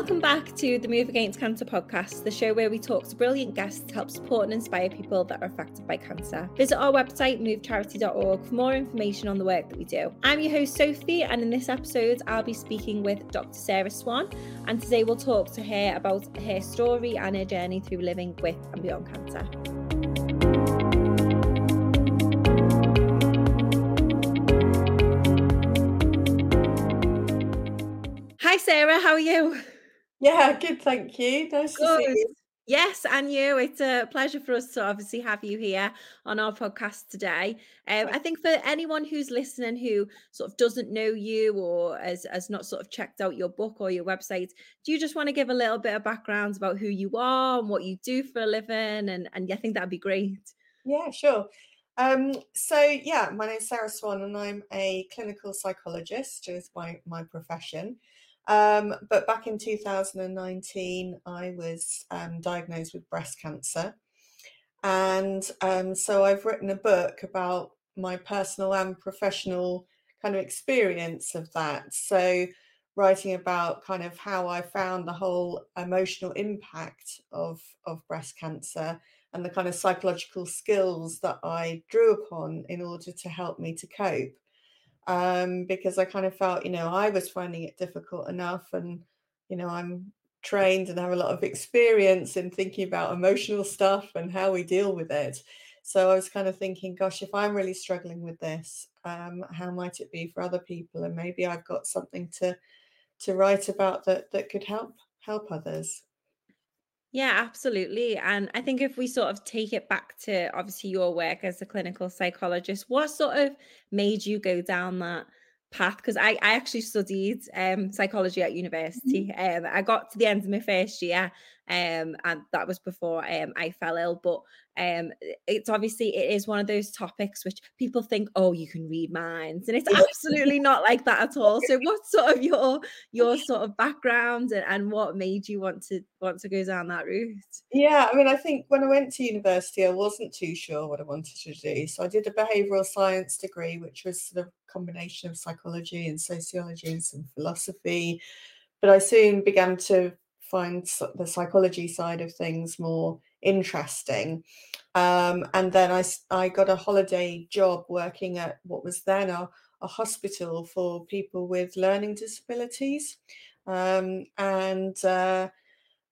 Welcome back to the Move Against Cancer podcast, the show where we talk to brilliant guests to help support and inspire people that are affected by cancer. Visit our website, movecharity.org, for more information on the work that we do. I'm your host, Sophie, and in this episode, I'll be speaking with Dr. Sarah Swan. And today, we'll talk to her about her story and her journey through living with and beyond cancer. Hi, Sarah. How are you? Yeah, good. Thank you. Nice good. to see you. Yes, and you. It's a pleasure for us to obviously have you here on our podcast today. Um, I think for anyone who's listening who sort of doesn't know you or has, has not sort of checked out your book or your website, do you just want to give a little bit of background about who you are and what you do for a living? And, and I think that'd be great. Yeah, sure. Um, so yeah, my name is Sarah Swan and I'm a clinical psychologist is my, my profession. Um, but back in 2019, I was um, diagnosed with breast cancer. And um, so I've written a book about my personal and professional kind of experience of that. So, writing about kind of how I found the whole emotional impact of, of breast cancer and the kind of psychological skills that I drew upon in order to help me to cope um, because I kind of felt, you know, I was finding it difficult enough. And, you know, I'm trained and have a lot of experience in thinking about emotional stuff and how we deal with it. So I was kind of thinking, gosh, if I'm really struggling with this, um, how might it be for other people? And maybe I've got something to to write about that that could help help others. Yeah, absolutely. And I think if we sort of take it back to obviously your work as a clinical psychologist, what sort of made you go down that path? Because I, I actually studied um, psychology at university. Mm-hmm. Um, I got to the end of my first year um, and that was before um, I fell ill. But um, it's obviously it is one of those topics which people think, oh, you can read minds, and it's absolutely not like that at all. So, what sort of your your sort of background and, and what made you want to want to go down that route? Yeah, I mean, I think when I went to university, I wasn't too sure what I wanted to do, so I did a behavioural science degree, which was sort of a combination of psychology and sociology and some philosophy. But I soon began to find the psychology side of things more interesting. Um, and then I, I got a holiday job working at what was then a, a hospital for people with learning disabilities. Um, and uh,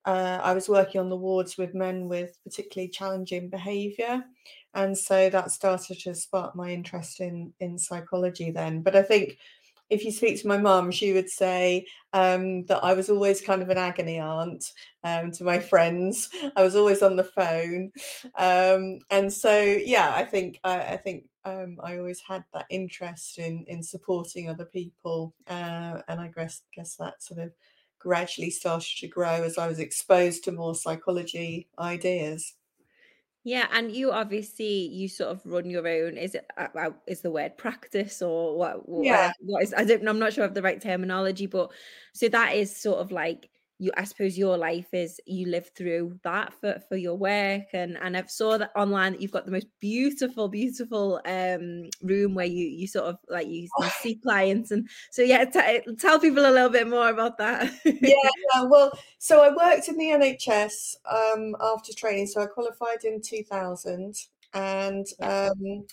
uh, I was working on the wards with men with particularly challenging behaviour. And so that started to spark my interest in, in psychology then. But I think if you speak to my mum, she would say um, that I was always kind of an agony aunt um, to my friends. I was always on the phone, um, and so yeah, I think I, I think um, I always had that interest in in supporting other people, uh, and I guess guess that sort of gradually started to grow as I was exposed to more psychology ideas. Yeah, and you obviously you sort of run your own. Is it uh, is the word practice or what? what yeah, what is I don't. I'm not sure of the right terminology, but so that is sort of like you i suppose your life is you live through that for, for your work and and i've saw that online that you've got the most beautiful beautiful um room where you you sort of like you, you see clients and so yeah t- tell people a little bit more about that. Yeah well so i worked in the nhs um after training so i qualified in 2000 and um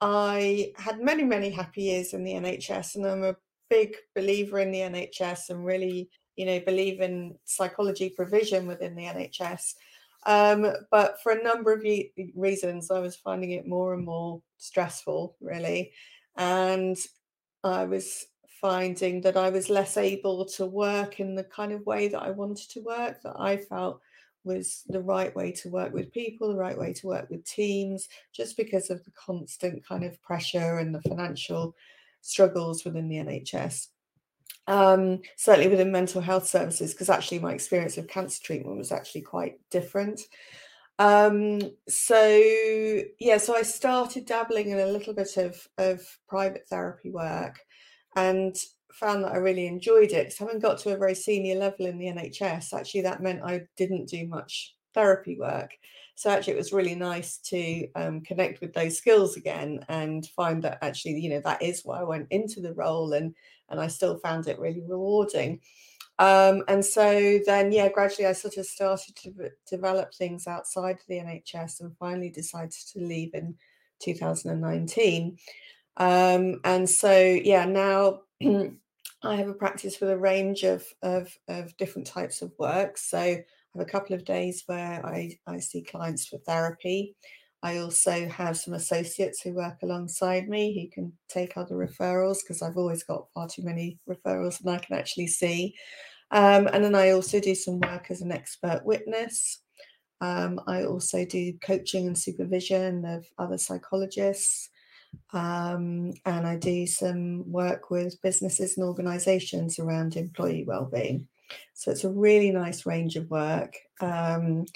i had many many happy years in the nhs and i'm a big believer in the nhs and really you know, believe in psychology provision within the NHS. Um, but for a number of reasons, I was finding it more and more stressful, really. And I was finding that I was less able to work in the kind of way that I wanted to work, that I felt was the right way to work with people, the right way to work with teams, just because of the constant kind of pressure and the financial struggles within the NHS um, certainly within mental health services, because actually my experience of cancer treatment was actually quite different. Um, so yeah, so I started dabbling in a little bit of, of private therapy work and found that I really enjoyed it. So having got to a very senior level in the NHS, actually that meant I didn't do much therapy work. So actually, it was really nice to um, connect with those skills again and find that actually, you know, that is why I went into the role and and I still found it really rewarding. Um, and so then, yeah, gradually I sort of started to develop things outside the NHS and finally decided to leave in 2019. Um, and so, yeah, now I have a practice with a range of, of, of different types of work. So I have a couple of days where I, I see clients for therapy. I also have some associates who work alongside me who can take other referrals because I've always got far too many referrals than I can actually see. Um, and then I also do some work as an expert witness. Um, I also do coaching and supervision of other psychologists. Um, and I do some work with businesses and organizations around employee well-being. So it's a really nice range of work. Um,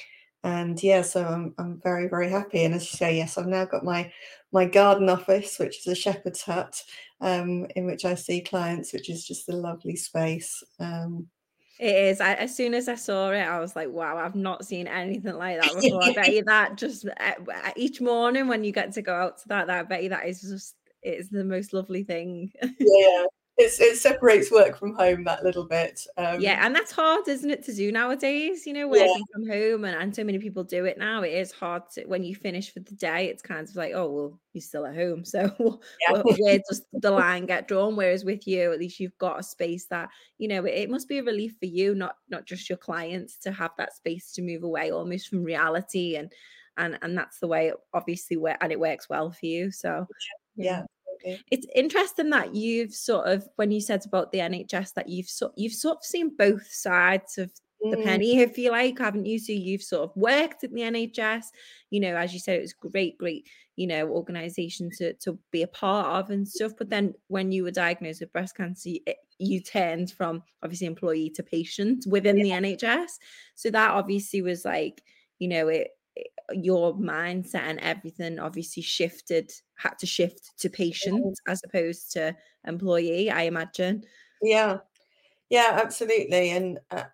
and yeah, so I'm I'm very very happy. And as you say, yes, I've now got my my garden office, which is a shepherd's hut, um, in which I see clients, which is just a lovely space. Um, it is. I, as soon as I saw it, I was like, "Wow, I've not seen anything like that before." I bet you that just each morning when you get to go out to that, that I bet you that is just it's the most lovely thing. yeah, it's, it separates work from home that little bit. Um, yeah, and that's hard, isn't it, to do nowadays? You know, working yeah. from home, and, and so many people do it now. It is hard to when you finish for the day. It's kind of like, oh well, you're still at home, so yeah. where does the line get drawn? Whereas with you, at least you've got a space that you know. It, it must be a relief for you, not not just your clients, to have that space to move away almost from reality and and and that's the way it obviously where and it works well for you. So yeah. It's interesting that you've sort of when you said about the NHS that you've sort you've sort of seen both sides of the mm. penny, if you like, haven't you? So you've sort of worked at the NHS, you know, as you said, it was great, great, you know, organization to to be a part of and stuff. But then when you were diagnosed with breast cancer, you, you turned from obviously employee to patient within yeah. the NHS. So that obviously was like, you know, it your mindset and everything obviously shifted had to shift to patient as opposed to employee i imagine. Yeah. Yeah absolutely and uh,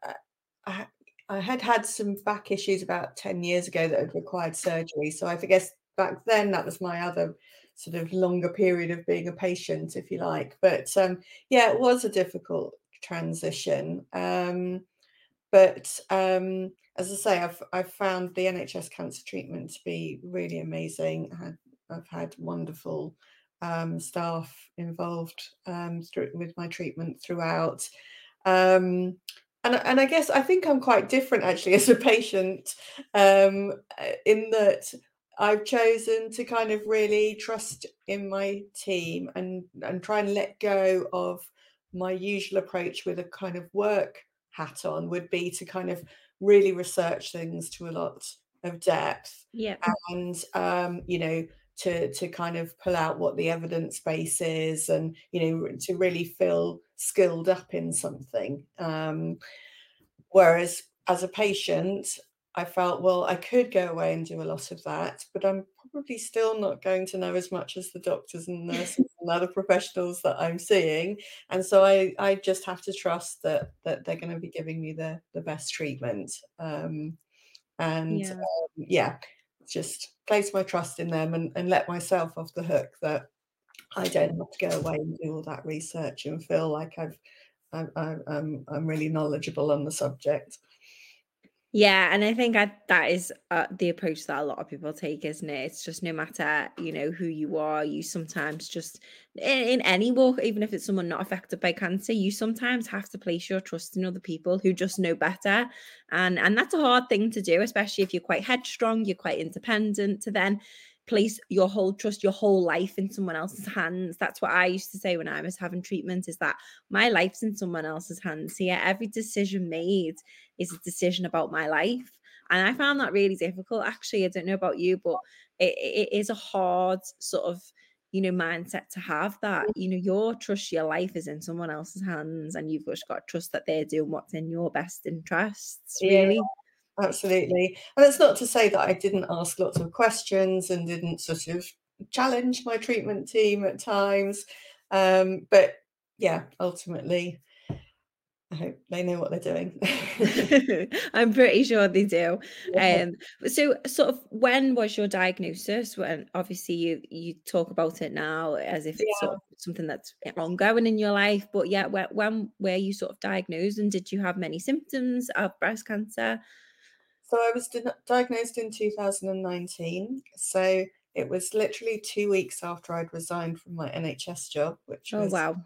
I, I had had some back issues about 10 years ago that had required surgery so i guess back then that was my other sort of longer period of being a patient if you like but um yeah it was a difficult transition um but um as I say, I've I've found the NHS cancer treatment to be really amazing. I've had wonderful um, staff involved um, through, with my treatment throughout. Um, and, and I guess I think I'm quite different actually as a patient um, in that I've chosen to kind of really trust in my team and, and try and let go of my usual approach with a kind of work hat on would be to kind of really research things to a lot of depth. Yeah. And um, you know, to to kind of pull out what the evidence base is and you know to really feel skilled up in something. Um, whereas as a patient, I felt, well, I could go away and do a lot of that, but I'm probably still not going to know as much as the doctors and nurses and other professionals that I'm seeing. And so I, I just have to trust that that they're going to be giving me the the best treatment. Um, and yeah. Um, yeah, just place my trust in them and, and let myself off the hook that I don't have to go away and do all that research and feel like I've I'm, I'm, I'm really knowledgeable on the subject. Yeah, and I think I, that is uh, the approach that a lot of people take, isn't it? It's just no matter you know who you are, you sometimes just in, in, any walk, even if it's someone not affected by cancer, you sometimes have to place your trust in other people who just know better, and and that's a hard thing to do, especially if you're quite headstrong, you're quite independent. To then place your whole trust your whole life in someone else's hands. That's what i used to say when i was having treatment is that my life's in someone else's hands. Here every decision made is a decision about my life. And i found that really difficult actually. I don't know about you but it, it is a hard sort of you know mindset to have that you know your trust your life is in someone else's hands and you've just got to trust that they're doing what's in your best interests really. yeah absolutely. And it's not to say that I didn't ask lots of questions and didn't sort of challenge my treatment team at times. Um, but yeah, ultimately, I hope they know what they're doing. I'm pretty sure they do. Yeah. Um, so, sort of, when was your diagnosis? When obviously you you talk about it now as if it's sort of something that's ongoing in your life, but yeah, when, when were you sort of diagnosed, and did you have many symptoms of breast cancer? So, I was di- diagnosed in 2019. So it was literally two weeks after I'd resigned from my NHS job, which oh, was wow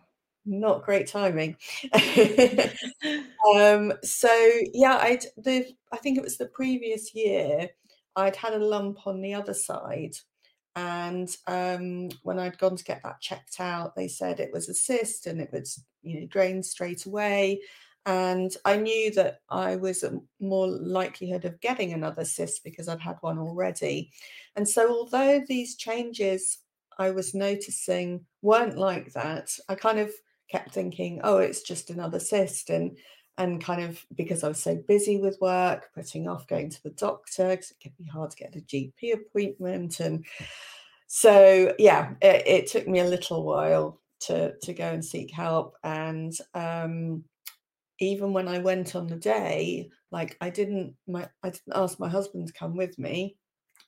not great timing. um, so yeah, I the I think it was the previous year I'd had a lump on the other side, and um, when I'd gone to get that checked out, they said it was a cyst and it would you know drain straight away. And I knew that I was more likelihood of getting another cyst because I'd had one already. And so, although these changes I was noticing weren't like that, I kind of kept thinking, oh, it's just another cyst. And and kind of because I was so busy with work, putting off going to the doctor because it can be hard to get a GP appointment. And so yeah, it, it, took me a little while to to go and seek help. And um, even when I went on the day, like I didn't my I didn't ask my husband to come with me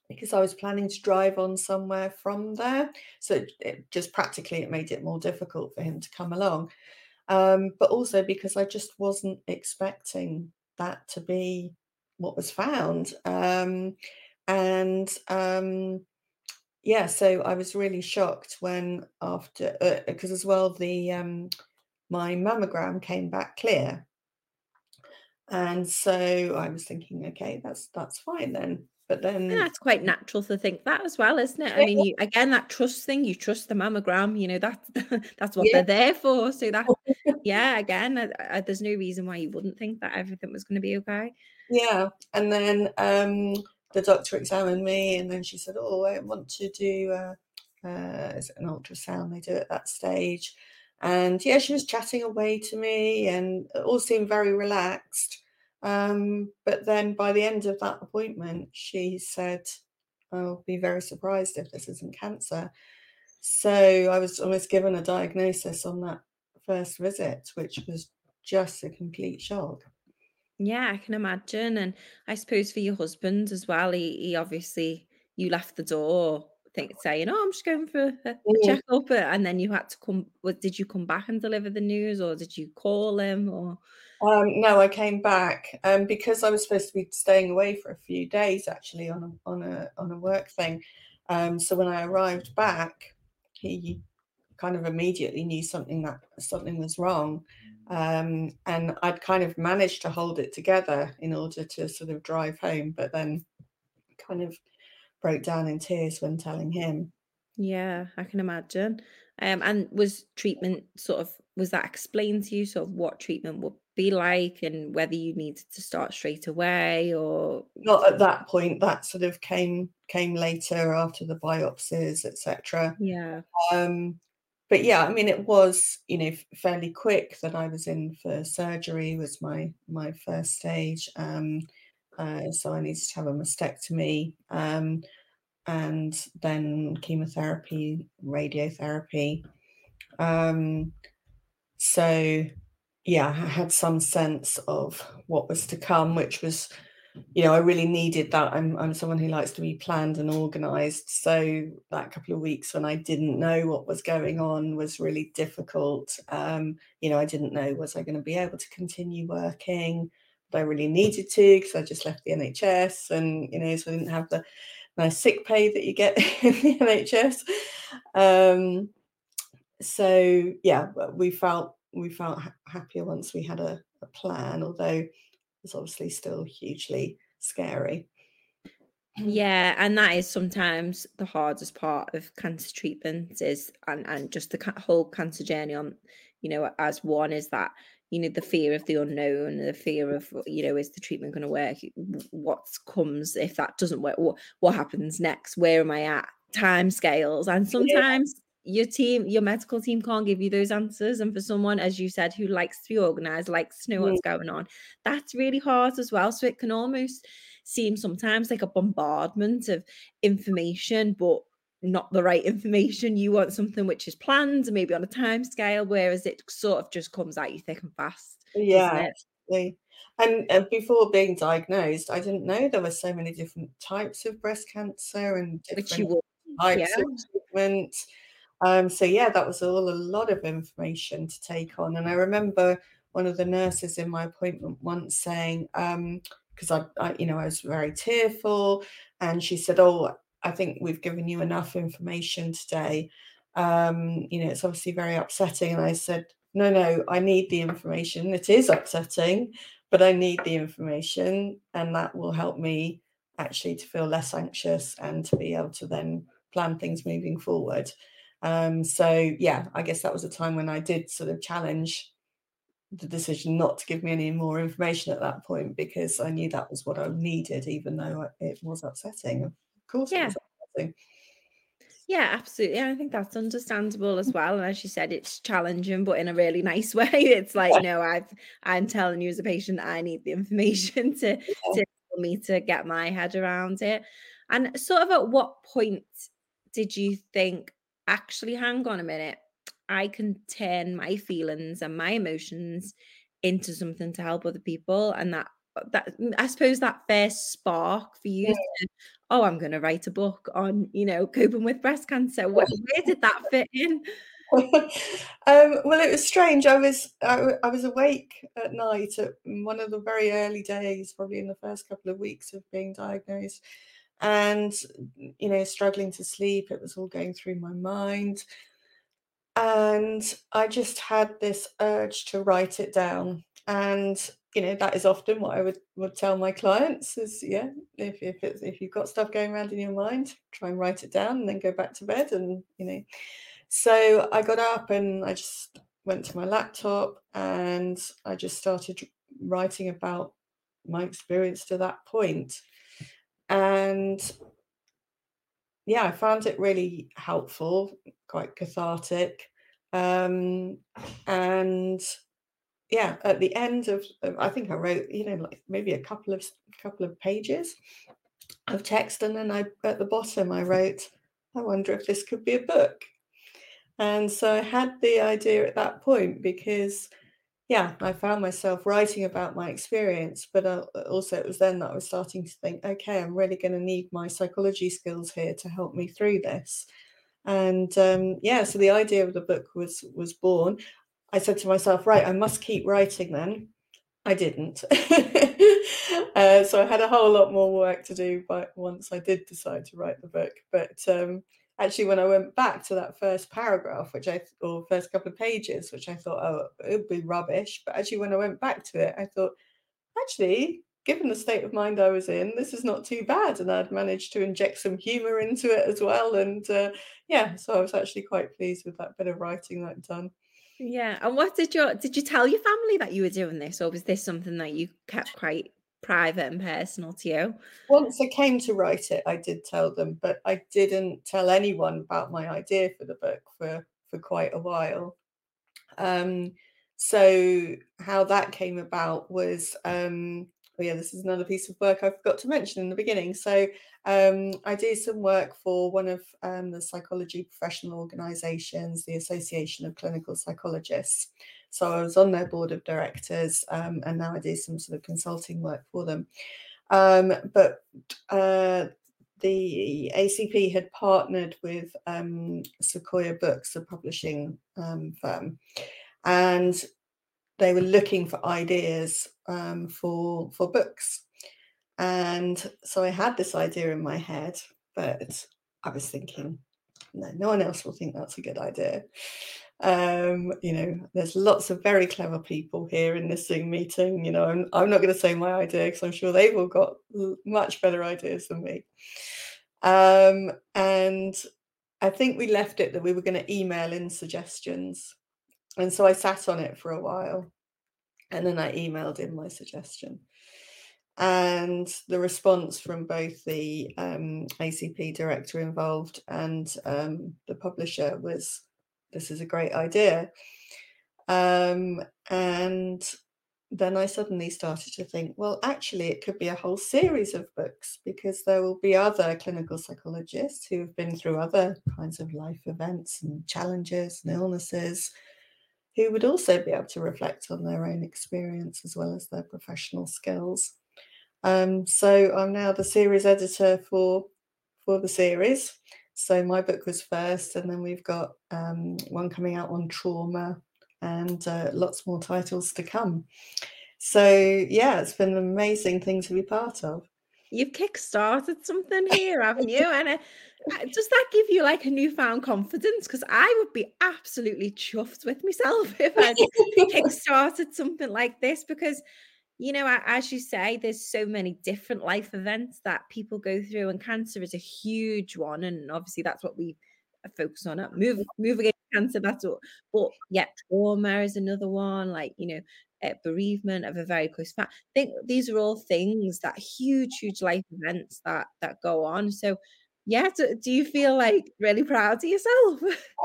because I was planning to drive on somewhere from there. So it, just practically it made it more difficult for him to come along. Um, but also because I just wasn't expecting that to be what was found. Um, and um, yeah, so I was really shocked when after because uh, as well the um, my mammogram came back clear. And so I was thinking, okay, that's that's fine then. But then and that's quite natural to think that as well, isn't it? I mean, you, again, that trust thing, you trust the mammogram, you know, that's that's what yeah. they're there for. So that, yeah, again, uh, uh, there's no reason why you wouldn't think that everything was going to be okay. Yeah. And then um, the doctor examined me and then she said, oh, I want to do uh, uh, is it an ultrasound they do at that stage. And yeah, she was chatting away to me and all seemed very relaxed. Um, but then by the end of that appointment, she said, I'll be very surprised if this isn't cancer. So I was almost given a diagnosis on that first visit, which was just a complete shock. Yeah, I can imagine. And I suppose for your husband as well, he, he obviously, you left the door think saying, "Oh, I'm just going for a, a mm. checkup," and then you had to come. Did you come back and deliver the news, or did you call him, or? Um, no, I came back um, because I was supposed to be staying away for a few days actually on a on a on a work thing. Um, so when I arrived back, he kind of immediately knew something that something was wrong, um, and I'd kind of managed to hold it together in order to sort of drive home, but then kind of broke down in tears when telling him. Yeah, I can imagine. Um, and was treatment sort of was that explained to you sort of what treatment would be like and whether you needed to start straight away or not at that point that sort of came came later after the biopsies etc yeah um but yeah i mean it was you know fairly quick that i was in for surgery was my my first stage um uh, so i needed to have a mastectomy um and then chemotherapy radiotherapy um so yeah, I had some sense of what was to come, which was, you know, I really needed that. I'm I'm someone who likes to be planned and organized. So that couple of weeks when I didn't know what was going on was really difficult. Um, you know, I didn't know was I going to be able to continue working, I really needed to because I just left the NHS and you know, so I didn't have the nice sick pay that you get in the NHS. Um, so yeah, we felt we felt ha- happier once we had a, a plan, although it's obviously still hugely scary. Yeah, and that is sometimes the hardest part of cancer treatment is and and just the whole cancer journey on you know as one is that you know the fear of the unknown the fear of you know is the treatment going to work what comes if that doesn't work? What, what happens next? Where am i at? Time scales and sometimes your team, your medical team can't give you those answers. And for someone, as you said, who likes to be organized, likes to know what's going on, that's really hard as well. So it can almost seem sometimes like a bombardment of information, but not the right information. You want something which is planned and maybe on a time scale, whereas it sort of just comes at you thick and fast. Yeah. And, and before being diagnosed, I didn't know there were so many different types of breast cancer and different types yeah. of treatment. Um, so yeah, that was all a lot of information to take on. And I remember one of the nurses in my appointment once saying, because um, I, I, you know, I was very tearful, and she said, "Oh, I think we've given you enough information today. Um, you know, it's obviously very upsetting." And I said, "No, no, I need the information. It is upsetting, but I need the information, and that will help me actually to feel less anxious and to be able to then plan things moving forward." Um, so yeah, I guess that was a time when I did sort of challenge the decision not to give me any more information at that point because I knew that was what I needed, even though it was upsetting. Course, yeah. Yeah, absolutely. I think that's understandable as well. And as you said, it's challenging, but in a really nice way. It's like, no, I've I'm telling you as a patient, I need the information to, yeah. to me to get my head around it. And sort of at what point did you think, actually, hang on a minute, I can turn my feelings and my emotions into something to help other people. And that that mm, I suppose that first spark for you yeah. to, oh, I'm gonna write a book on, you know, coping with breast cancer. Where, where did that fit in? um, well, it was strange. I was I, I, was awake at night at one of the very early days, probably in the first couple of weeks of being diagnosed, and you know, struggling to sleep. It was all going through my mind. And I just had this urge to write it down. And, you know, that is often what I would, would tell my clients is, yeah, if, if, it's, if you've got stuff going around in your mind, try and write it down and then go back to bed. And, you know, so I got up and I just went to my laptop and I just started writing about my experience to that. And yeah, I found it really helpful, quite cathartic. Um, and yeah, at the end of, I think I wrote, you know, like maybe a couple of couple of pages of text, and then I at the bottom I wrote, I wonder if this could be a book. And so I had the idea at that point because yeah, I found myself writing about my experience, but uh, also it was then that I was starting to think, okay, I'm really going to need my psychology skills here to help me through this. And um, yeah, so the idea of the book was was born. I said to myself, right, I must keep writing then. I didn't. uh, so I had a whole lot more work to do but once I did decide to write the book. But um, actually when I went back to that first paragraph, which I or first couple of pages, which I thought, oh, it would be rubbish. But actually, when I went back to it, I thought, actually, given the state of mind I was in, this is not too bad, and I'd managed to inject some humour into it as well. And uh, yeah, so I was actually quite pleased with that bit of writing that I'd done. Yeah, and what did your did you tell your family that you were doing this, or was this something that you kept quite private and personal to you? Once I came to write it, I did tell them, but I didn't tell anyone about my idea for the book for for quite a while. Um, so how that came about was um, oh yeah, this is another piece of work I forgot to mention in the beginning. So um, I did some work for one of um, the psychology professional organisations, the Association of Clinical Psychologists. So I was on their board of directors, um, and now I do some sort of consulting work for them. Um, but uh, the ACP had partnered with um, Sequoia Books, a publishing um, firm, and they were looking for ideas for for books. And so I had this idea in my head, but I was thinking, no, no one else will think that's a good idea. Um, you know, there's lots of very clever people here in this Zoom meeting. You know, I'm, I'm not going to say my idea because I'm sure they've all got much better ideas than me. Um, and I think we left it that we were going to email in suggestions. And so I sat on it for a while and then I emailed in my suggestion. And the response from both the um, ACP director involved and um, the publisher was this is a great idea. Um, and then I suddenly started to think, well, actually, it could be a whole series of books because there will be other clinical psychologists who have been through other kinds of life events and challenges and illnesses who would also be able to reflect on their own experience as well as their professional skills. Um, so I'm now the series editor for for the series. So my book was first, and then we've got um, one coming out on trauma and uh, lots more titles to come. So, yeah, it's been an amazing thing to be part of. You've kickstarted something here, haven't you? And uh, uh, does that give you like a newfound confidence? Because I would be absolutely chuffed with myself if I kickstarted something like this. Because, you know, as you say, there's so many different life events that people go through, and cancer is a huge one. And obviously, that's what we focus on. Move, move against cancer. That's all. But yeah, trauma is another one. Like you know, uh, bereavement of a very close family. I think these are all things that huge, huge life events that that go on. So yeah, do, do you feel like really proud of yourself?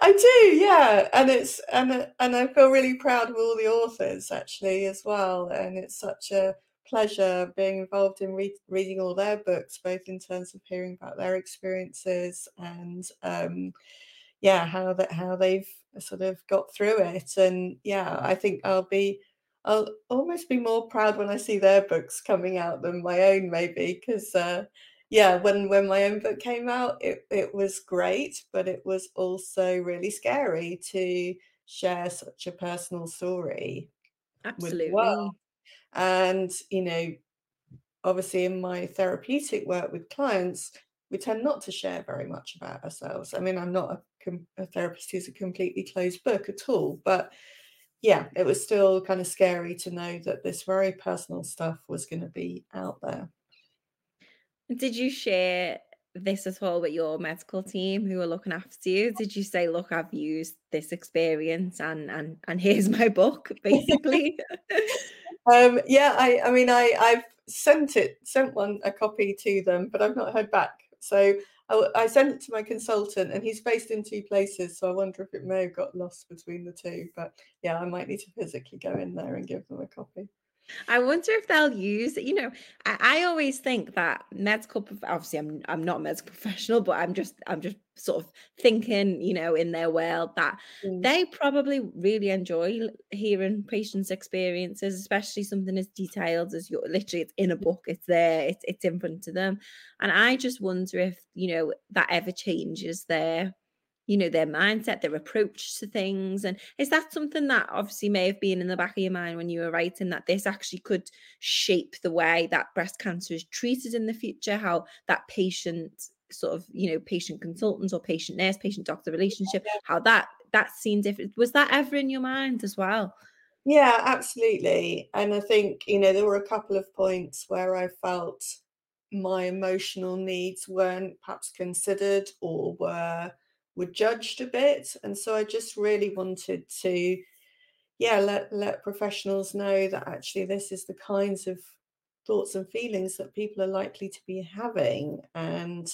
I do, yeah, and it's and and I feel really proud of all the authors actually as well, and it's such a pleasure being involved in re- reading all their books, both in terms of hearing about their experiences and um, yeah, how that how they've sort of got through it. And yeah, I think I'll be I'll almost be more proud when I see their books coming out than my own, maybe, because uh, yeah, when when my own book came out, it it was great, but it was also really scary to share such a personal story. Absolutely. And, you know, obviously in my therapeutic work with clients, we tend not to share very much about ourselves. I mean, I'm not a, a therapist who's a completely closed book at all, but yeah, it was still kind of scary to know that this very personal stuff was going to be out there. Did you share this at all with your medical team who are looking after you? Did you say, "Look, I've used this experience, and and and here's my book," basically? um, yeah, I I mean, I I've sent it sent one a copy to them, but I've not heard back. So I, I sent it to my consultant, and he's based in two places. So I wonder if it may have got lost between the two. But yeah, I might need to physically go in there and give them a copy. I wonder if they'll use, you know, I, I always think that medical, obviously I'm, I'm not a medical professional, but I'm just, I'm just sort of thinking, you know, in their world that mm. they probably really enjoy hearing patients' experiences, especially something as detailed as you're literally it's in a book, it's there, it's, it's in front of them. And I just wonder if, you know, that ever changes their you know their mindset their approach to things and is that something that obviously may have been in the back of your mind when you were writing that this actually could shape the way that breast cancer is treated in the future? How that patient sort of you know patient consultants or patient nurse patient doctor relationship how that that seemed different was that ever in your mind as well? Yeah absolutely and i think you know there were a couple of points where i felt my emotional needs weren't perhaps considered or were were judged a bit. And so I just really wanted to, yeah, let, let professionals know that actually this is the kinds of thoughts and feelings that people are likely to be having. And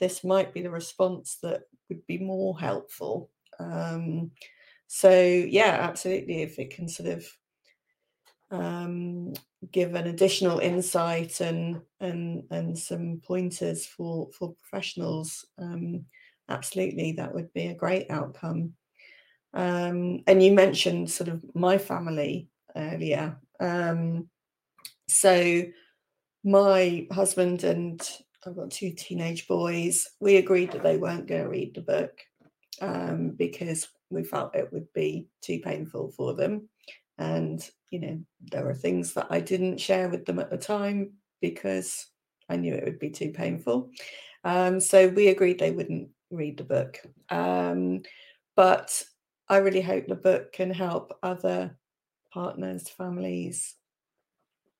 this might be the response that would be more helpful. Um, so, yeah, absolutely. If it can sort of um, give an additional insight and and and some pointers for for professionals um, absolutely, that would be a great outcome. Um, and you mentioned sort of my family earlier. Um, so my husband and I've got two teenage boys. We agreed that they weren't going to read the book um, because we felt it would be too painful for them. And, you know, there were things that I didn't share with them at the time because I knew it would be too painful. Um, so we agreed they wouldn't read the book. Um, but I really hope the book can help other partners, families,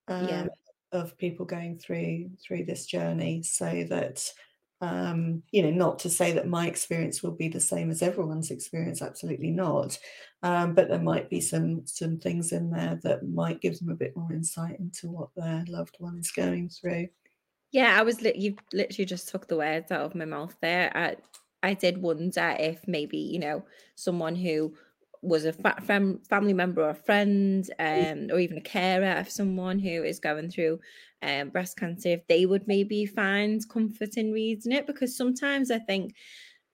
um, yeah. of people going through through this journey, so that um, you know, not to say that my experience will be the same as everyone's experience, absolutely not. Um, but there might be some some things in there that might give them a bit more insight into what their loved one is going through. Yeah, I was li- you literally just took the words out of my mouth there. I I did wonder if maybe, you know, someone who was a fa- fam- family member or a friend um, or even a carer of someone who is going through um, breast cancer if they would maybe find comfort in reading it because sometimes i think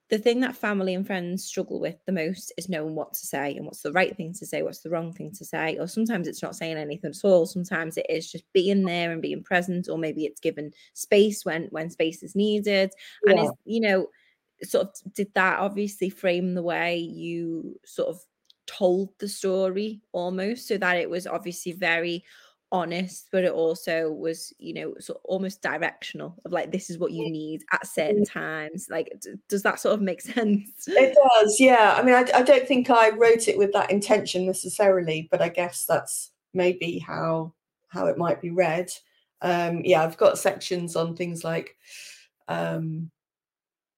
the thing that family and friends struggle with the most is knowing what to say and what's the right thing to say, what's the wrong thing to say. Or sometimes it's not saying anything at all. Sometimes it is just being there and being present, or maybe it's given space when when space is needed. Yeah. And it's, you know, sort of did that obviously frame the way you sort of told the story almost so that it was obviously very honest, but it also was, you know, sort of almost directional of like, this is what you need at certain times. Like, does that sort of make sense? It does, yeah. I mean, I, I don't think I wrote it with that intention necessarily, but I guess that's maybe how how it might be read. Um, yeah, I've got sections on things like um,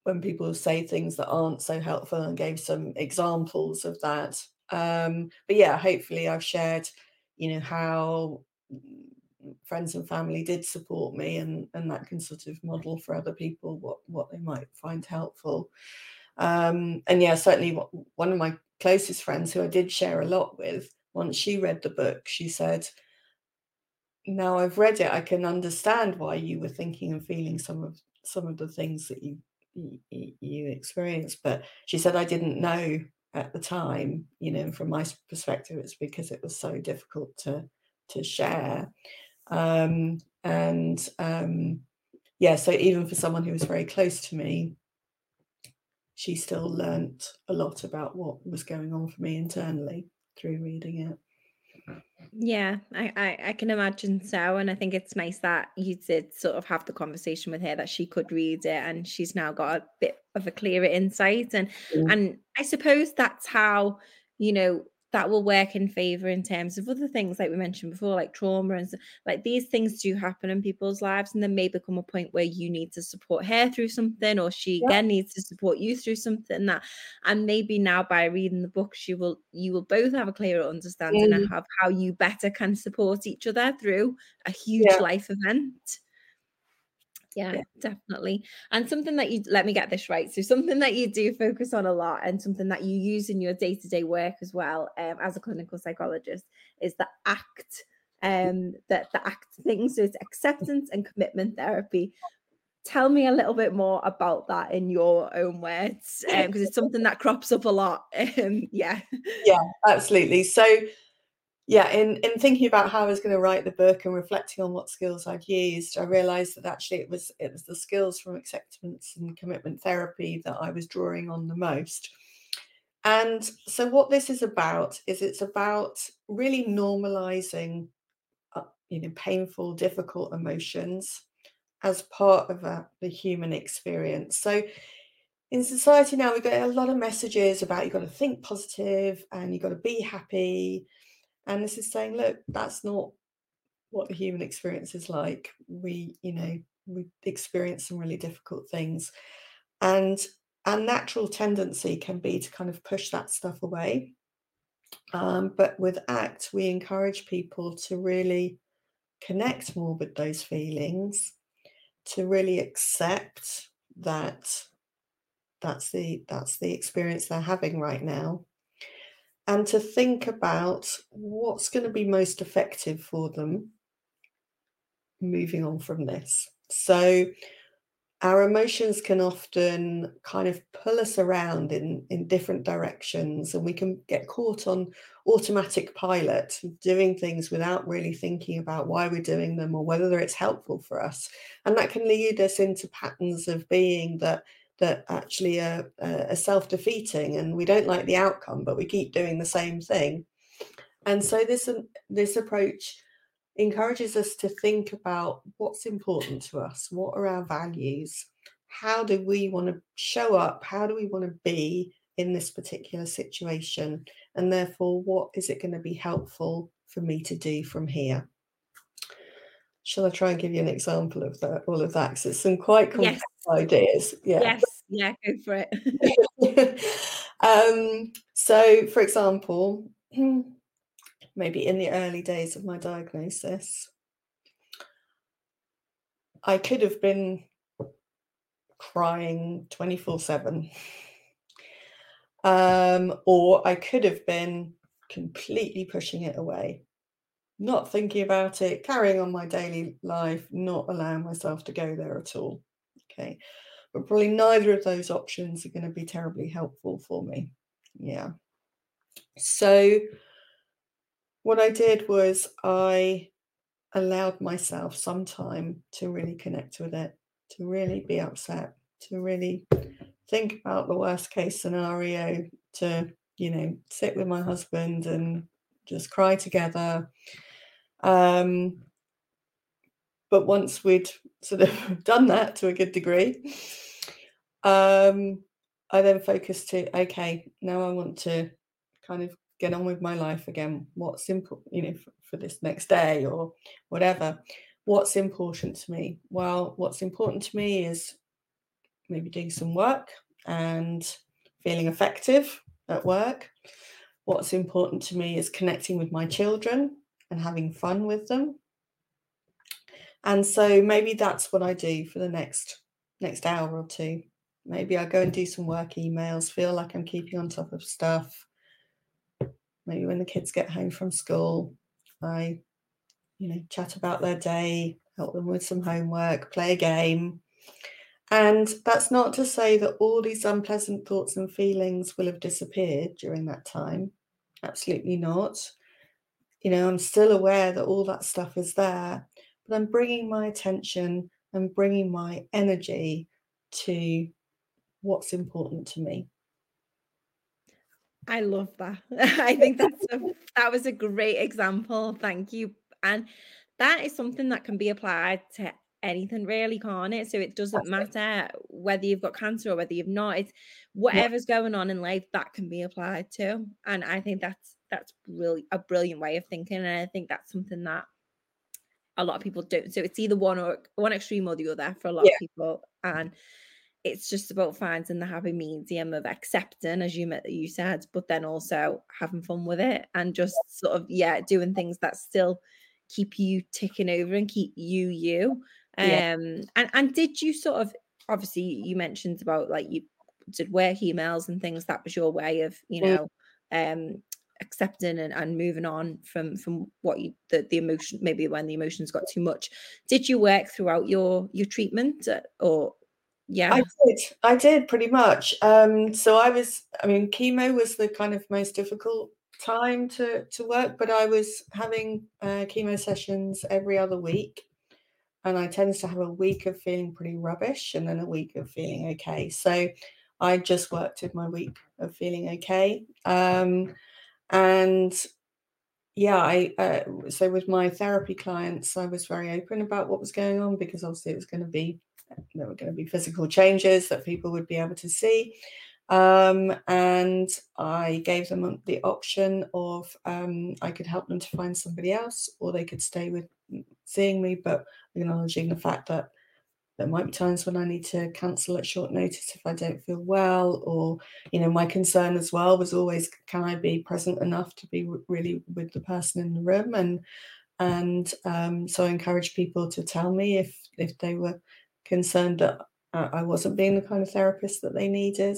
when people say things that aren't so helpful and gave some examples of that. Um, but yeah, hopefully I've shared, you know, how friends and family did support me and and that can sort of model for other people what what they might find helpful. Um and yeah certainly one of my closest friends who i did share a lot with once she read the book she said now i've read it i can understand why you were thinking and feeling some of some of the things that you you, you experienced but she said i didn't know at the time you know from my perspective it's because it was so difficult to to share. Um, and um, yeah, so even for someone who was very close to me, she still learnt a lot about what was going on for me internally through reading it. Yeah, I, I, I can imagine so. And I think it's nice that you did sort of have the conversation with her that she could read it and she's now got a bit of a clearer insight. And mm. and I suppose that's how, you know, that will work in favor in terms of other things like we mentioned before like trauma and like these things do happen in people's lives and there may become a point where you need to support her through something or she yeah. again needs to support you through something that and maybe now by reading the book you will you will both have a clearer understanding mm. of how you better can support each other through a huge yeah. life event yeah, yeah, definitely. And something that you let me get this right. So something that you do focus on a lot and something that you use in your day-to-day work as well um, as a clinical psychologist is the ACT um that the ACT thing. So it's acceptance and commitment therapy. Tell me a little bit more about that in your own words, because um, it's something that crops up a lot. Um, yeah. Yeah, absolutely. So yeah, in, in thinking about how I was going to write the book and reflecting on what skills I'd used, I realized that actually it was it was the skills from acceptance and commitment therapy that I was drawing on the most. And so what this is about is it's about really normalizing uh, you know painful difficult emotions as part of a, the human experience. So in society now we get a lot of messages about you've got to think positive and you've got to be happy and this is saying, look, that's not what the human experience is like. We, you know, we experience some really difficult things. And our natural tendency can be to kind of push that stuff away. Um, but with ACT, we encourage people to really connect more with those feelings, to really accept that that's the that's the experience they're having right now and to think about what's going to be most effective for them moving on from this. So, our emotions can often kind of pull us around in, in different directions, and we can get caught on automatic pilot, doing things without really thinking about why we're doing them or whether it's helpful for us. And that can lead us into patterns of being that that actually are, are self-defeating and we don't like the outcome but we keep doing the same thing. And so this um, this approach encourages us to think about what's important to us what are our values how do we want to show up how do we want to be in this particular situation and therefore what is it going to be helpful for me to do from here shall I try and give you an example of that, all of that? Because it's some quite complex yes. ideas. Yeah. Yes, yeah, go for it. um, so, for example, maybe in the early days of my diagnosis, I could have been crying 24 7. Um, or I could have been completely pushing it away, not thinking about it, carrying on my daily life, not allowing myself to go there at all. Okay. But probably neither of those options are going to be terribly helpful for me. Yeah. So, what I did was I allowed myself some time to really connect with it, to really be upset, to really think about the worst case scenario, to, you know, sit with my husband and just cry together. Um, but once we'd sort of done that to a good degree, um, I then focused to okay, now I want to kind of get on with my life again. What's simple, you know, for, for this next day or whatever. What's important to me? Well, what's important to me is maybe doing some work and feeling effective at work. What's important to me is connecting with my children and having fun with them. And so maybe that's what I do for the next next hour or two. Maybe I go and do some work emails, feel like I'm keeping on top of stuff. Maybe when the kids get home from school, I, you know, chat about their day, help them with some homework, play a game. And that's not to say that all these unpleasant thoughts and feelings will have disappeared during that time. Absolutely not. You know, I'm still aware that all that stuff is there, but I'm bringing my attention and bringing my energy to what's important to me. I love that. I think that's a, that was a great example. Thank you. And that is something that can be applied to anything really, can't it? So it doesn't matter whether you've got cancer or whether you've not. It's whatever's yeah. going on in life that can be applied to. And I think that's that's really a brilliant way of thinking. And I think that's something that a lot of people don't. So it's either one or one extreme or the other for a lot yeah. of people. And it's just about finding the happy medium of accepting, as you you said, but then also having fun with it and just sort of yeah, doing things that still keep you ticking over and keep you you. Um, yeah. and and did you sort of obviously you mentioned about like you did work emails and things that was your way of you know um accepting and, and moving on from from what you the, the emotion maybe when the emotions got too much. Did you work throughout your your treatment uh, or yeah? I did. I did pretty much. Um so i was i mean chemo was the kind of most difficult time to to work but i was having uh, chemo sessions every other week and i tend to have a week of feeling pretty rubbish and then a week of feeling okay. So i just worked with my week of feeling okay. Um and yeah i uh, so with my therapy clients i was very open about what was going on because obviously it was going to be there were going to be physical changes that people would be able to see. Um, and I gave them the option of um, I could help them to find somebody else, or they could stay with seeing me, but acknowledging the fact that there might be times when I need to cancel at short notice if I don't feel well, or you know, my concern as well was always can I be present enough to be really with the person in the room, and and um, so I encourage people to tell me if if they were concerned that I wasn't being the kind of therapist that they needed.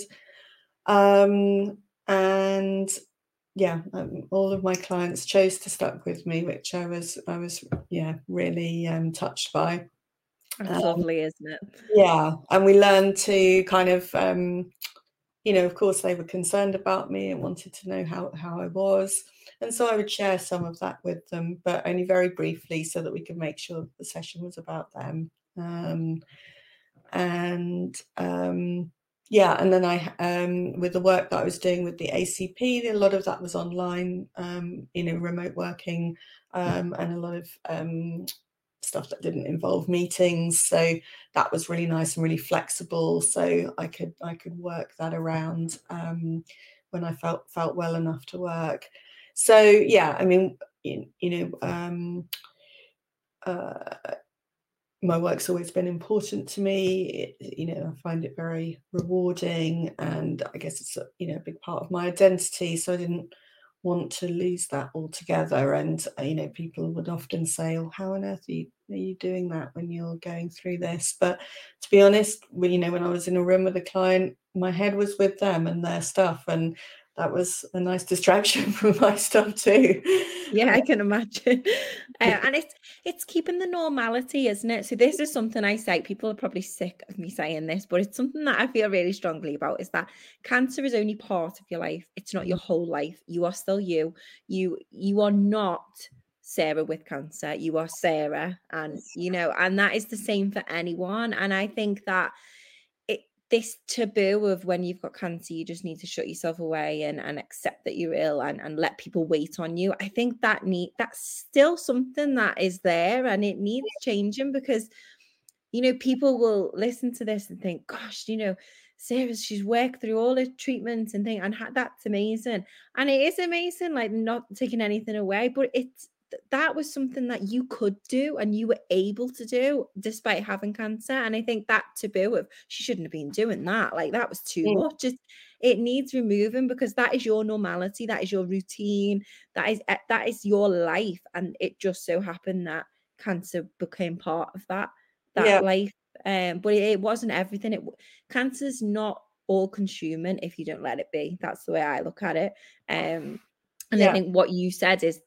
Um, and yeah, um, all of my clients chose to stuck with me, which I was, I was, yeah, really um, touched by. That's um, lovely, isn't it? Yeah, and we learned to kind of, um, you know, of course, they were concerned about me and wanted to know how how I was, and so I would share some of that with them, but only very briefly, so that we could make sure the session was about them. Um, and um, yeah, and then I, um, with the work that I was doing with the ACP, a lot of that was online, um, you know, remote working, um, and a lot of um, stuff that didn't involve meetings. So that was really nice and really flexible. So I could I could work that around um, when I felt felt well enough to work. So yeah, I mean, you, you know. Um, uh, my work's always been important to me. It, you know, I find it very rewarding, and I guess it's a, you know a big part of my identity. So I didn't want to lose that altogether. And uh, you know, people would often say, "Oh, how on earth are you, are you doing that when you're going through this?" But to be honest, you know, when I was in a room with a client, my head was with them and their stuff and that was a nice distraction from my stuff too. Yeah, I can imagine. Uh, and it's it's keeping the normality, isn't it? So this is something I say. People are probably sick of me saying this, but it's something that I feel really strongly about. Is that cancer is only part of your life. It's not your mm. whole life. You are still you. You you are not Sarah with cancer. You are Sarah, and you know, and that is the same for anyone. And I think that this taboo of when you've got cancer, you just need to shut yourself away and, and accept that you're ill and, and let people wait on you. I think that need that's still something that is there and it needs changing because you know people will listen to this and think, gosh, you know, Sarah, she's worked through all her treatments and thing, and that's amazing. And it is amazing, like not taking anything away, but it's that was something that you could do and you were able to do despite having cancer. And I think that taboo of she shouldn't have been doing that, like that was too yeah. much. Just it needs removing because that is your normality, that is your routine, that is eh, that is your life. And it just so happened that cancer became part of that that yeah. life. Um, but it, it wasn't everything. It cancer's not all consuming if you don't let it be. That's the way I look at it. Um, and yeah. I think what you said is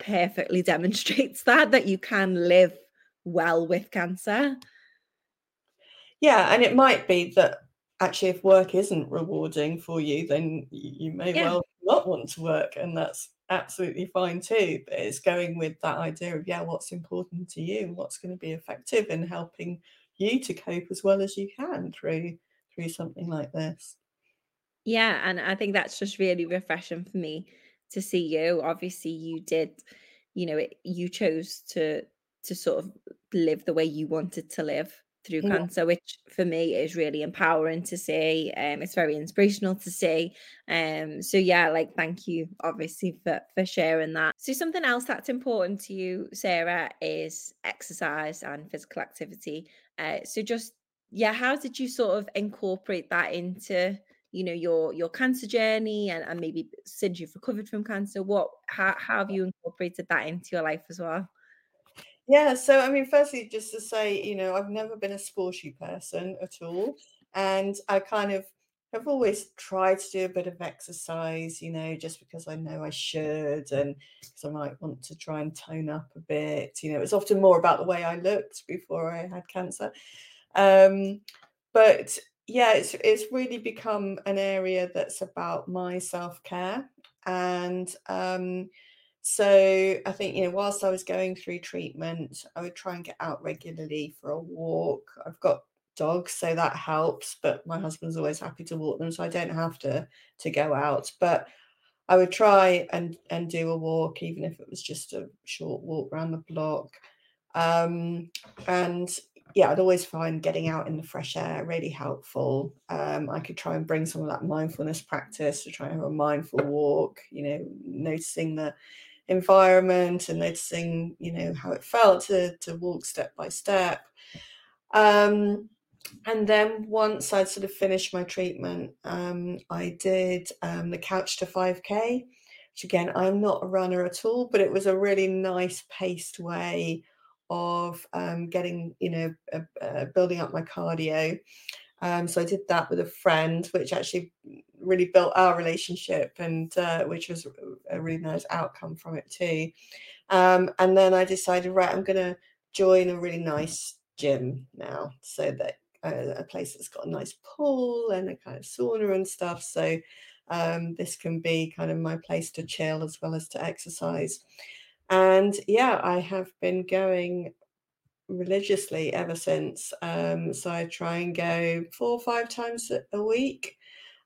perfectly demonstrates that that you can live well with cancer. Yeah, and it might be that actually if work isn't rewarding for you, then you may yeah. well not want to work, and that's absolutely fine too. But it's going with that idea of yeah, what's important to you, what's going to be effective in helping you to cope as well as you can through through something like this. Yeah, and I think that's just really refreshing for me to see you. Obviously, you did, you know, it, you chose to to sort of live the way you wanted to live through yeah. cancer, which for me is really empowering to see. Um, it's very inspirational to see. Um, so yeah, like thank you, obviously, for for sharing that. So something else that's important to you, Sarah, is exercise and physical activity. Uh, so just yeah, how did you sort of incorporate that into you know your your cancer journey and, and maybe since you've recovered from cancer what how, how have you incorporated that into your life as well? Yeah so i mean firstly just to say you know i've never been a sporty person at all and i kind of have always tried to do a bit of exercise you know just because i know i should and because i might want to try and tone up a bit you know it's often more about the way i looked before i had cancer. Um, but yeah, it's it's really become an area that's about my self care, and um, so I think you know, whilst I was going through treatment, I would try and get out regularly for a walk. I've got dogs, so that helps, but my husband's always happy to walk them, so I don't have to to go out. But I would try and and do a walk, even if it was just a short walk around the block. Um, and yeah, I'd always find getting out in the fresh air really helpful. Um, I could try and bring some of that mindfulness practice to try and have a mindful walk, you know, noticing the environment and noticing, you know, how it felt to, to walk step by step. Um, and then once I'd sort of finished my treatment, um, I did um, the Couch to 5K, which again, I'm not a runner at all, but it was a really nice paced way of um, getting, you know, uh, uh, building up my cardio. Um, so I did that with a friend, which actually really built our relationship, and uh, which was a really nice outcome from it too. Um, and then I decided, right, I'm going to join a really nice gym now, so that uh, a place that's got a nice pool and a kind of sauna and stuff. So um, this can be kind of my place to chill as well as to exercise. And yeah, I have been going religiously ever since. Um, so I try and go four or five times a week.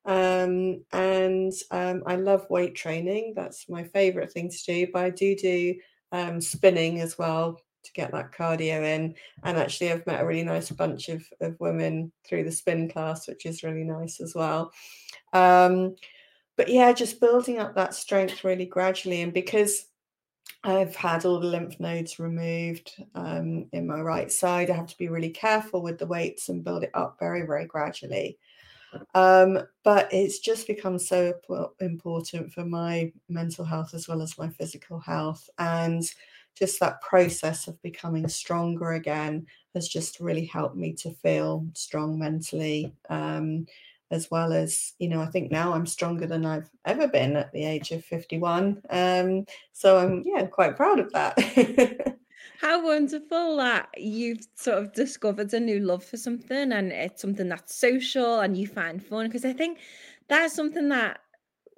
Um, and um, I love weight training. That's my favorite thing to do. But I do do um, spinning as well to get that cardio in. And actually, I've met a really nice bunch of, of women through the spin class, which is really nice as well. Um, but yeah, just building up that strength really gradually. And because I've had all the lymph nodes removed um, in my right side. I have to be really careful with the weights and build it up very, very gradually. Um, but it's just become so important for my mental health as well as my physical health. And just that process of becoming stronger again has just really helped me to feel strong mentally. Um, as well as you know i think now i'm stronger than i've ever been at the age of 51 um, so i'm yeah quite proud of that. How wonderful that you've sort of discovered a new love for something and it's something that's social and you find fun because i think that's something that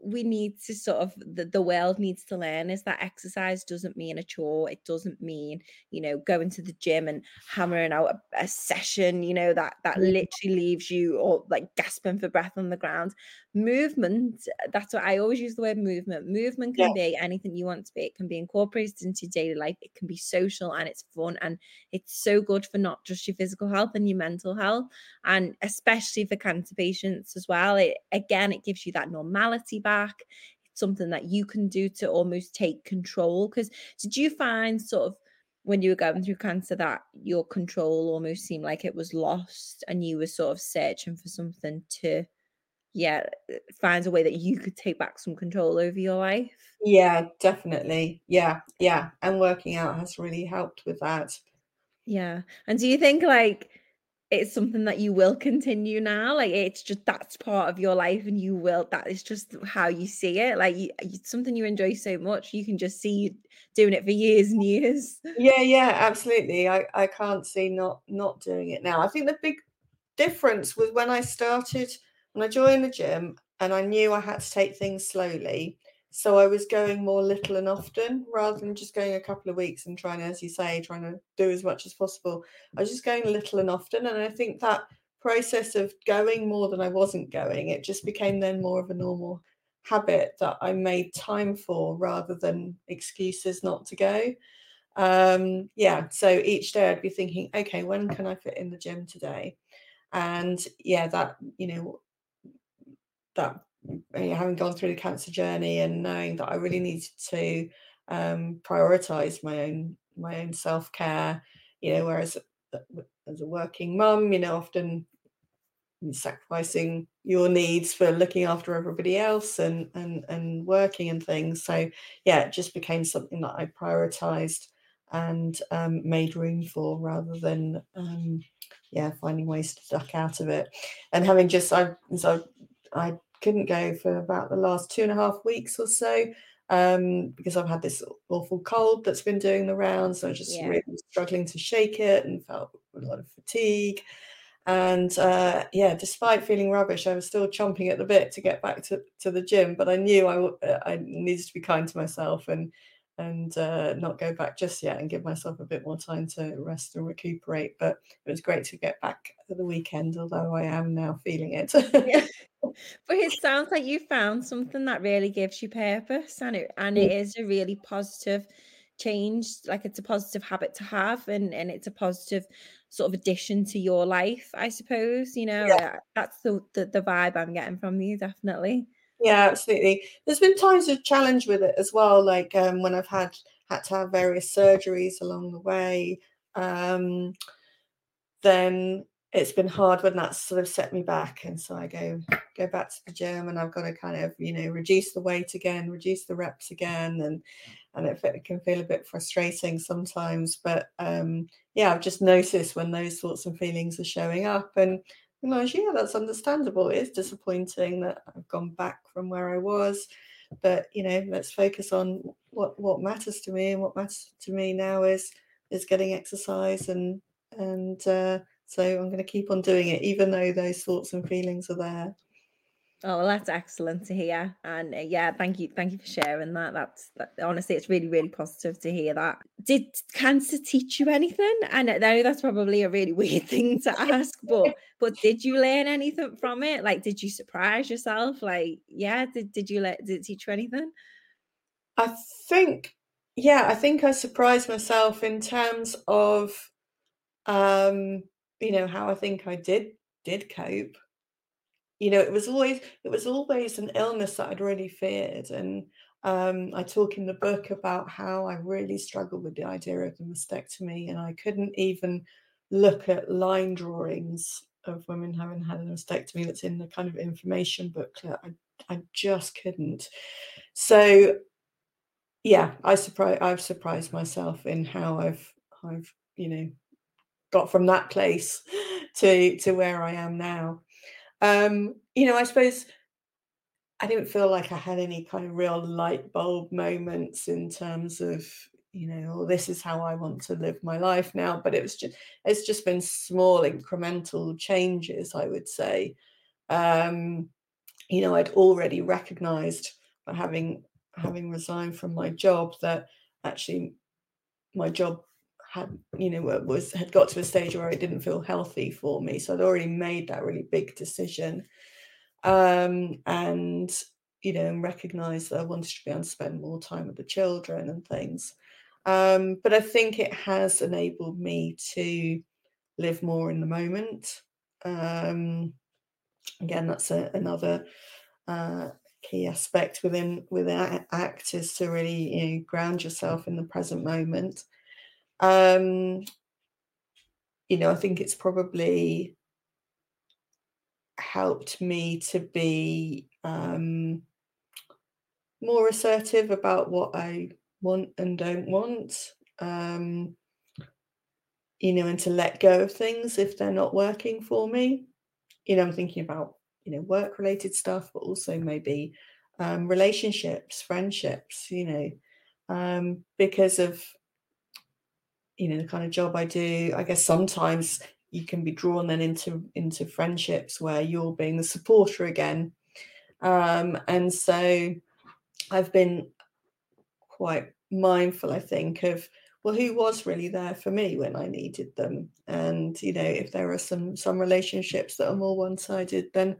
we need to sort of the, the world needs to learn is that exercise doesn't mean a chore it doesn't mean you know going to the gym and hammering out a, a session you know that that literally leaves you or like gasping for breath on the ground movement that's what i always use the word movement. Movement can yeah. be anything you want to be. It can be incorporated into your daily life. It can be social and it's fun and it's so good for not just your physical health and your mental health and especially for cancer patients as well. It again it gives you that normality back. It's something that you can do to almost take control. Because did you find sort of when you were going through cancer that your control almost seemed like it was lost and you were sort of searching for something to yeah uh, finds a way that you could take back some control over your life. Yeah definitely. Yeah yeah and working out has really helped with that. Yeah and do you think like it's something that you will continue now? Like it's just that's part of your life and you will that is just how you see it? Like you, it's something you enjoy so much you can just see you doing it for years and years. Yeah yeah absolutely i i can't see not not doing it now. I think the big difference was when i started and I joined the gym and I knew I had to take things slowly. So I was going more little and often rather than just going a couple of weeks and trying, as you say, trying to do as much as possible. I was just going little and often. And I think that process of going more than I wasn't going, it just became then more of a normal habit that I made time for rather than excuses not to go. Um, yeah, so each day I'd be thinking, okay, when can I fit in the gym today? And yeah, that, you know, that having gone through the cancer journey and knowing that I really needed to um, prioritize my own my own self care. You know, whereas uh, as a working mum, you know, often sacrificing your needs for looking after everybody else and and and working and things. So yeah, it just became something that I prioritized and um, made room for rather than um, yeah finding ways to duck out of it. And having just I so I couldn't go for about the last two and a half weeks or so um, because I've had this awful cold that's been doing the rounds. So I was just yeah. really struggling to shake it and felt a lot of fatigue. And uh, yeah, despite feeling rubbish, I was still chomping at the bit to get back to, to the gym. But I knew I, I needed to be kind to myself and and uh, not go back just yet and give myself a bit more time to rest and recuperate. But it was great to get back at the weekend, although I am now feeling it. yeah. But it sounds like you found something that really gives you purpose and it and it is a really positive change. Like it's a positive habit to have and, and it's a positive sort of addition to your life, I suppose. You know, yeah. that's the, the the vibe I'm getting from you, definitely. Yeah, absolutely. There's been times of challenge with it as well, like um, when I've had had to have various surgeries along the way. Um, then it's been hard when that's sort of set me back, and so I go go back to the gym, and I've got to kind of you know reduce the weight again, reduce the reps again, and and it, it can feel a bit frustrating sometimes. But um, yeah, I've just noticed when those sorts of feelings are showing up, and yeah, that's understandable. It is disappointing that I've gone back from where I was, but you know, let's focus on what what matters to me, and what matters to me now is is getting exercise, and and uh, so I'm going to keep on doing it, even though those thoughts and feelings are there. Oh, well, that's excellent to hear. And uh, yeah, thank you. Thank you for sharing that. That's that, honestly, it's really, really positive to hear that. Did cancer teach you anything? And I know that's probably a really weird thing to ask, but but did you learn anything from it? Like, did you surprise yourself? Like, yeah, did, did you let did it teach you anything? I think, yeah, I think I surprised myself in terms of um, you know, how I think I did did cope you know, it was always it was always an illness that I'd really feared. And um, I talk in the book about how I really struggled with the idea of the mastectomy, and I couldn't even look at line drawings of women having had a mastectomy that's in the kind of information booklet. I, I just couldn't. So yeah, I surprise I've surprised myself in how I've I've, you know, got from that place to to where I am now. Um, you know, I suppose I didn't feel like I had any kind of real light bulb moments in terms of, you know, oh, this is how I want to live my life now. But it was just, it's just been small incremental changes, I would say. Um, you know, I'd already recognized by having having resigned from my job that actually my job had you know was had got to a stage where it didn't feel healthy for me. So i'd already made that really big decision um, and you know and recognized that i wanted to be able to spend more time with the children and things. Um, but i think it has enabled me to live more in the moment. Um, again that's a, another uh, key aspect within within ACT is to really you know ground yourself in the present moment um you know i think it's probably helped me to be um more assertive about what i want and don't want um you know and to let go of things if they're not working for me. You know i'm thinking about you know work related stuff but also maybe um, relationships friendships you know um, because of you know the kind of job i do i guess sometimes you can be drawn then into into friendships where you're being the supporter again. Um, and so i've been quite mindful i think of well who was really there for me when i needed them? And you know if there are some some relationships that are more one-sided then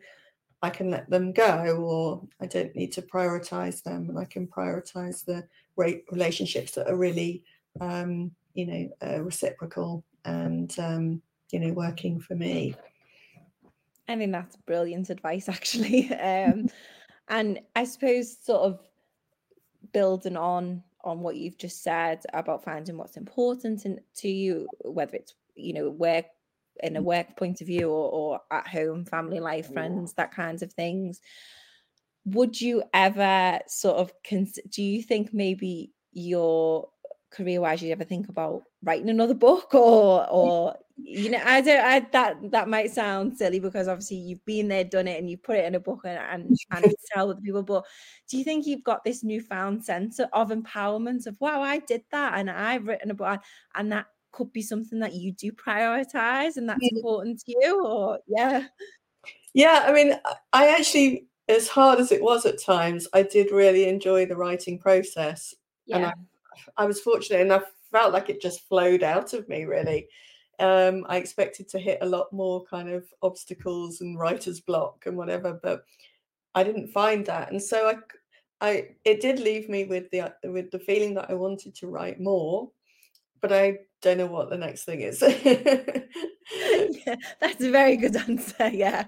i can let them go or i don't need to prioritize them and i can prioritize the relationships that are really um, you know uh, reciprocal and um, you know working for me. I think that's brilliant advice actually. Um, and i suppose sort of building on on what you've just said about finding what's important in, to you, whether it's you know work in a work point of view or, or at home, family life, friends, that kinds of things. Would you ever sort of cons- do you think maybe your career wise you'd ever think about writing another book or or you know i don't i that that might sound silly because obviously you've been there done it and you put it in a book and and, and tell other people but do you think you've got this newfound sense of empowerment of wow i did that and i've written a book and that could be something that you do prioritize and that's yeah. important to you or yeah yeah i mean i actually as hard as it was at times i did really enjoy the writing process yeah. and I, I was fortunate enough, felt like it just flowed out of me really. Um, I expected to hit a lot more kind of obstacles and writer's block and whatever, but I didn't find that. And so I, I, it did leave me with the with the feeling that I wanted to write more, but I don't know what the next thing is. yeah, that's a very good answer. Yeah.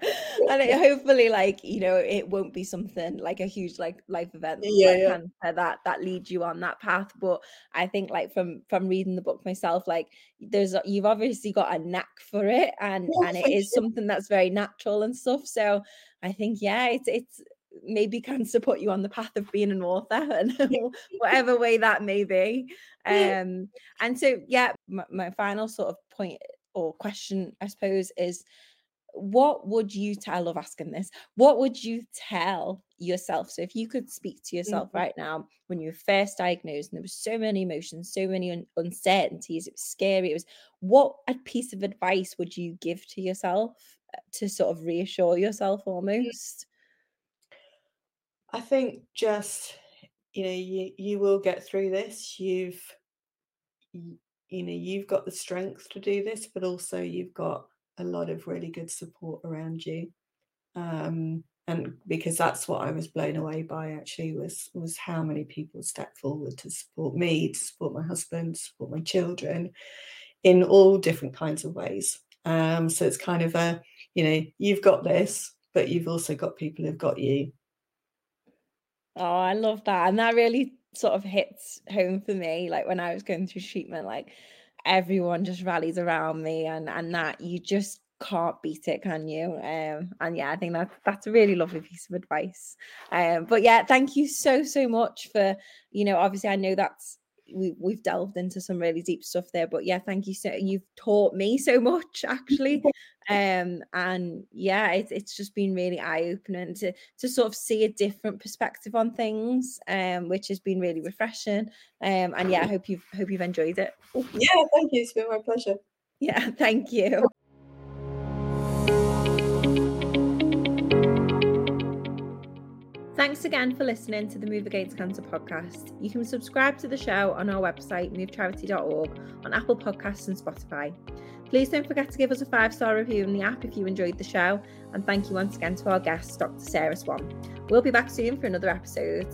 And it, hopefully like, you know, it won't be something like a huge like life event yeah, like yeah. that that leads you on that path. But I think like from from reading the book myself, like there's you've obviously got a knack for it and and it is something that's very natural and stuff. So I think yeah, it's it's maybe can support you on the path of being an author and whatever way that may be. Um and so yeah my, my, final sort of point or question i suppose is what would you tell I love asking this what would you tell yourself? So if you could speak to yourself mm-hmm. right now when you were first diagnosed and there was so many emotions so many un- uncertainties it was scary it was what a piece of advice would you give to yourself uh, to sort of reassure yourself mm. almost I think just you know you you will get through this. You've you, know you've got the strength to do this, but also you've got a lot of really good support around you. Um, and because that's what I was blown away by actually was was how many people stepped forward to support me, to support my husband, to support my children in all different kinds of ways. Um, so it's kind of a, you know, you've got this, but you've also got people who've got you. Oh, I love that. And that really sort of hits home for me. Like when I was going through treatment, like everyone just rallies around me and and that you just can't beat it, can you? Um, and yeah, I think that that's a really lovely piece of advice. Um, but yeah, thank you so so much for you know. Obviously, I know that's we, we've delved into some really deep stuff there but yeah thank you so you've taught me so much actually. Um and yeah it's, it's just been really eye-opening to to sort of see a different perspective on things um which has been really refreshing. Um and yeah i hope you've hope you've enjoyed it. Yeah thank you it's been my pleasure. Yeah thank you Thanks again for listening to the Move Against Cancer podcast. You can subscribe to the show on our website, movecharity.org, on Apple Podcasts and Spotify. Please don't forget to give us a five star review in the app if you enjoyed the show. And thank you once again to our guest, Dr. Sarah Swan. We'll be back soon for another episode.